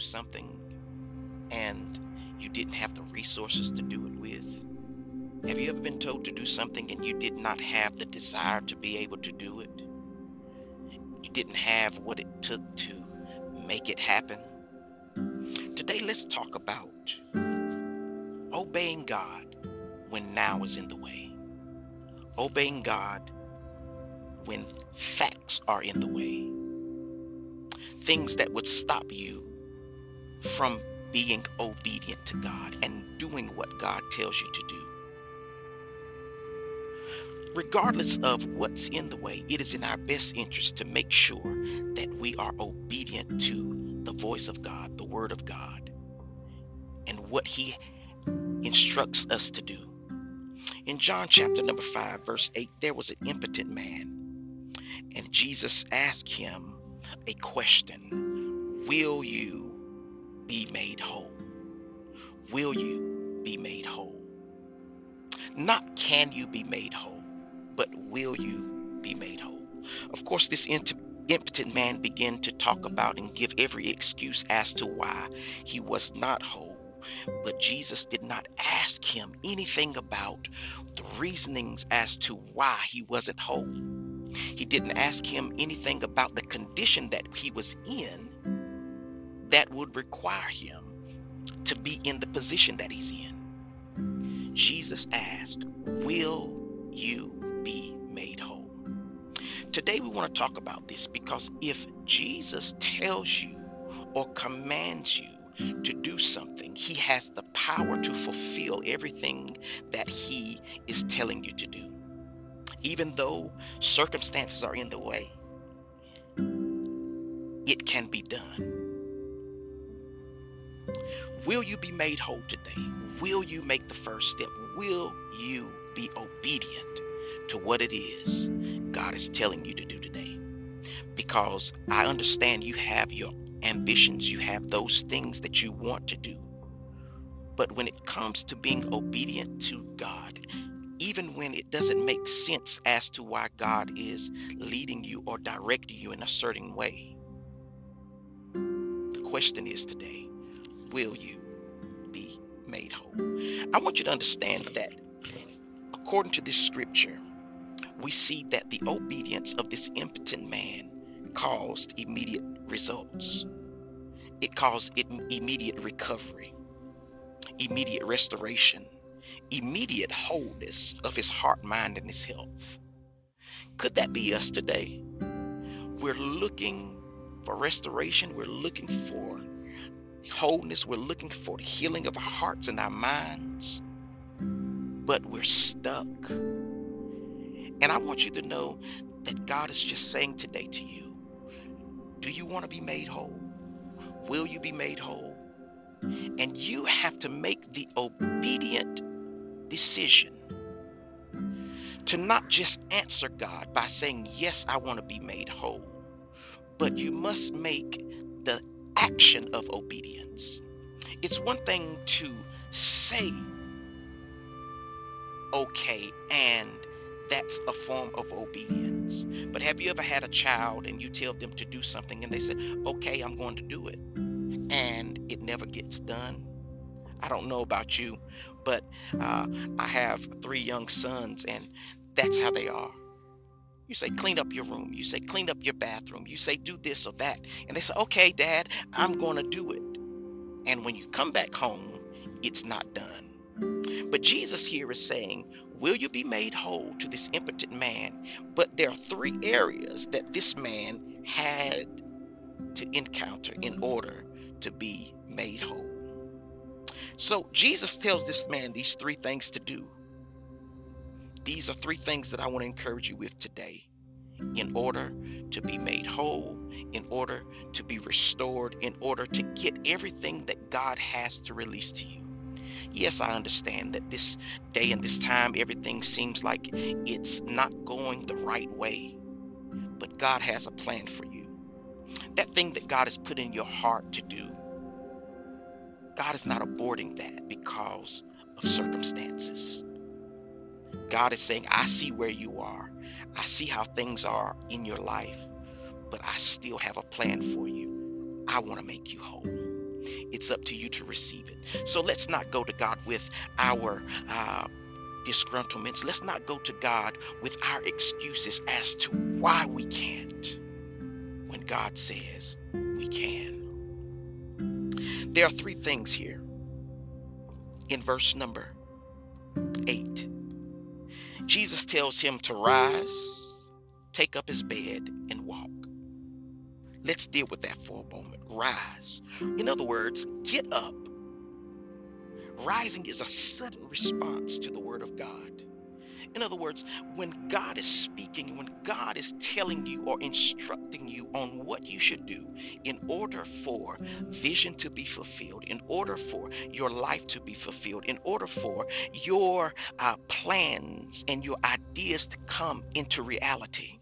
something and you didn't have the resources to do it with? Have you ever been told to do something and you did not have the desire to be able to do it? You didn't have what it took to make it happen? Today, let's talk about obeying God when now is in the way. Obeying God when facts are in the way. Things that would stop you from being obedient to God and doing what God tells you to do. Regardless of what's in the way, it is in our best interest to make sure that we are obedient to the voice of God, the Word of God, and what He instructs us to do. In John chapter number 5, verse 8, there was an impotent man, and Jesus asked him a question Will you be made whole? Will you be made whole? Not can you be made whole, but will you be made whole? Of course, this impotent man began to talk about and give every excuse as to why he was not whole. But Jesus did not ask him anything about the reasonings as to why he wasn't whole. He didn't ask him anything about the condition that he was in that would require him to be in the position that he's in. Jesus asked, Will you be made whole? Today we want to talk about this because if Jesus tells you or commands you to do something, He has the power to fulfill everything that He is telling you to do. Even though circumstances are in the way, it can be done. Will you be made whole today? Will you make the first step? Will you be obedient to what it is God is telling you to do today? Because I understand you have your ambitions, you have those things that you want to do. But when it comes to being obedient to God, even when it doesn't make sense as to why God is leading you or directing you in a certain way, the question is today will you be made whole? I want you to understand that according to this scripture, we see that the obedience of this impotent man caused immediate results. It caused immediate recovery, immediate restoration, immediate wholeness of his heart, mind, and his health. Could that be us today? We're looking for restoration. We're looking for wholeness. We're looking for the healing of our hearts and our minds. But we're stuck. And I want you to know that God is just saying today to you do you want to be made whole? Will you be made whole? And you have to make the obedient decision to not just answer God by saying, Yes, I want to be made whole, but you must make the action of obedience. It's one thing to say, okay, and that's a form of obedience. But have you ever had a child and you tell them to do something and they said, okay, I'm going to do it, and it never gets done? I don't know about you, but uh, I have three young sons, and that's how they are. You say, clean up your room. You say, clean up your bathroom. You say, do this or that. And they say, okay, dad, I'm going to do it. And when you come back home, it's not done. But Jesus here is saying, Will you be made whole to this impotent man? But there are three areas that this man had to encounter in order to be made whole. So Jesus tells this man these three things to do. These are three things that I want to encourage you with today in order to be made whole, in order to be restored, in order to get everything that God has to release to you. Yes, I understand that this day and this time everything seems like it's not going the right way. But God has a plan for you. That thing that God has put in your heart to do, God is not aborting that because of circumstances. God is saying, I see where you are. I see how things are in your life, but I still have a plan for you. I want to make you whole. It's up to you to receive it. So let's not go to God with our uh, disgruntlements. Let's not go to God with our excuses as to why we can't when God says we can. There are three things here in verse number 8. Jesus tells him to rise, take up his bed, and walk. Let's deal with that for a moment. Rise. In other words, get up. Rising is a sudden response to the word of God. In other words, when God is speaking, when God is telling you or instructing you on what you should do in order for vision to be fulfilled, in order for your life to be fulfilled, in order for your uh, plans and your ideas to come into reality,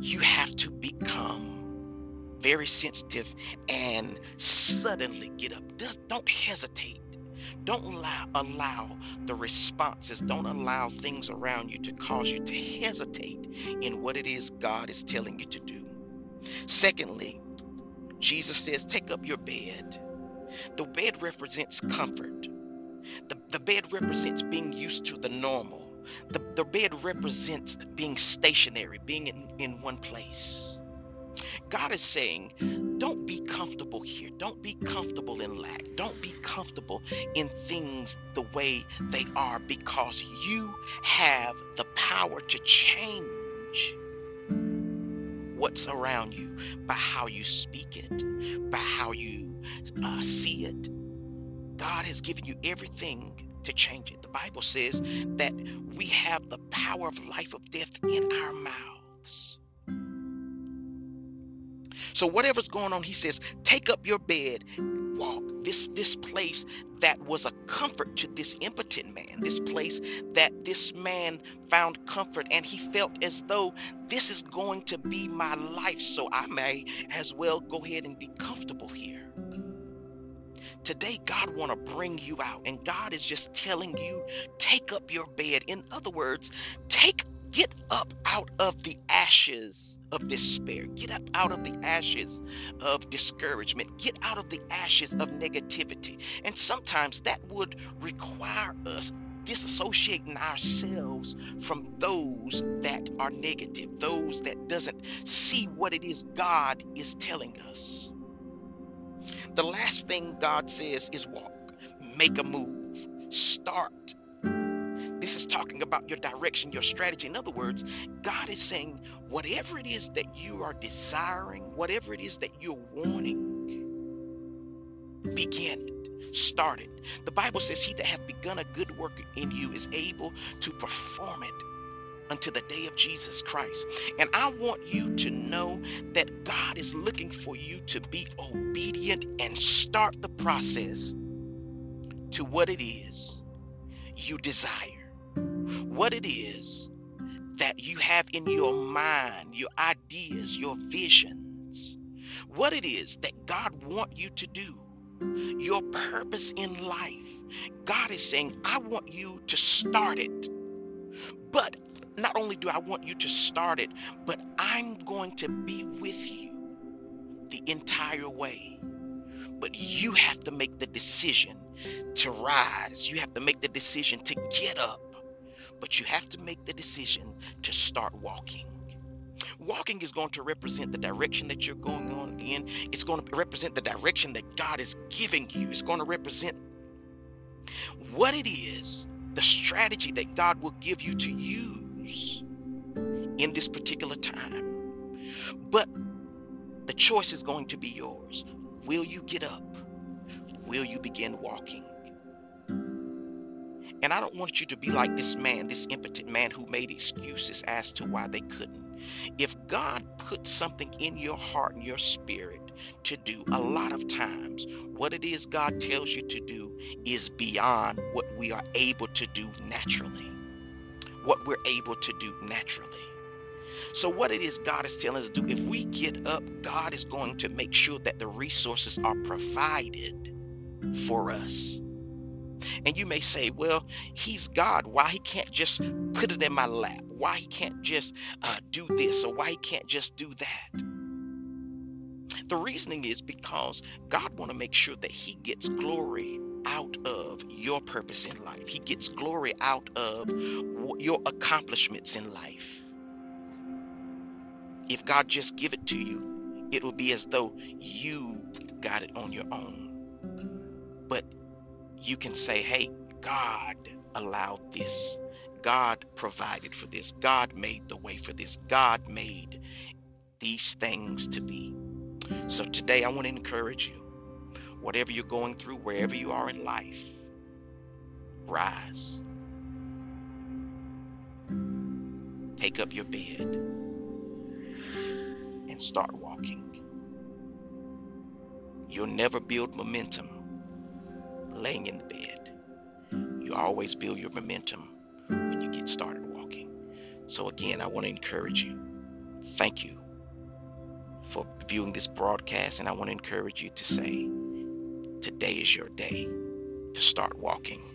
you have to become very sensitive and suddenly get up. Just don't hesitate. Don't allow, allow the responses, don't allow things around you to cause you to hesitate in what it is God is telling you to do. Secondly, Jesus says, Take up your bed. The bed represents comfort, the, the bed represents being used to the normal. The, the bed represents being stationary, being in, in one place. God is saying, don't be comfortable here. Don't be comfortable in lack. Don't be comfortable in things the way they are because you have the power to change what's around you by how you speak it, by how you uh, see it. God has given you everything to change it. The Bible says that we have the power of life of death in our mouths. So whatever's going on, he says, take up your bed, walk. This this place that was a comfort to this impotent man, this place that this man found comfort, and he felt as though this is going to be my life, so I may as well go ahead and be comfortable here. Today, God want to bring you out, and God is just telling you, take up your bed. In other words, take Get up out of the ashes of despair. Get up out of the ashes of discouragement. Get out of the ashes of negativity. And sometimes that would require us disassociating ourselves from those that are negative, those that doesn't see what it is God is telling us. The last thing God says is walk, make a move, start this is talking about your direction, your strategy. In other words, God is saying, whatever it is that you are desiring, whatever it is that you're wanting, begin it, start it. The Bible says, He that hath begun a good work in you is able to perform it until the day of Jesus Christ. And I want you to know that God is looking for you to be obedient and start the process to what it is you desire what it is that you have in your mind, your ideas, your visions, what it is that God wants you to do, your purpose in life. God is saying, I want you to start it. But not only do I want you to start it, but I'm going to be with you the entire way. But you have to make the decision to rise. You have to make the decision to get up but you have to make the decision to start walking. Walking is going to represent the direction that you're going on in. It's going to represent the direction that God is giving you. It's going to represent what it is, the strategy that God will give you to use in this particular time. But the choice is going to be yours. Will you get up? Will you begin walking? And I don't want you to be like this man, this impotent man who made excuses as to why they couldn't. If God put something in your heart and your spirit to do, a lot of times what it is God tells you to do is beyond what we are able to do naturally. What we're able to do naturally. So, what it is God is telling us to do, if we get up, God is going to make sure that the resources are provided for us. And you may say, well, he's God. Why he can't just put it in my lap? Why he can't just uh, do this or why he can't just do that? The reasoning is because God want to make sure that he gets glory out of your purpose in life. He gets glory out of your accomplishments in life. If God just give it to you, it will be as though you got it on your own. But you can say, "Hey, God allowed this. God provided for this. God made the way for this. God made these things to be." So today I want to encourage you whatever you're going through, wherever you are in life, rise. Take up your bed and start walking. You'll never build momentum laying in the bed. You always build your momentum when you get started walking. So, again, I want to encourage you. Thank you for viewing this broadcast, and I want to encourage you to say, Today is your day to start walking.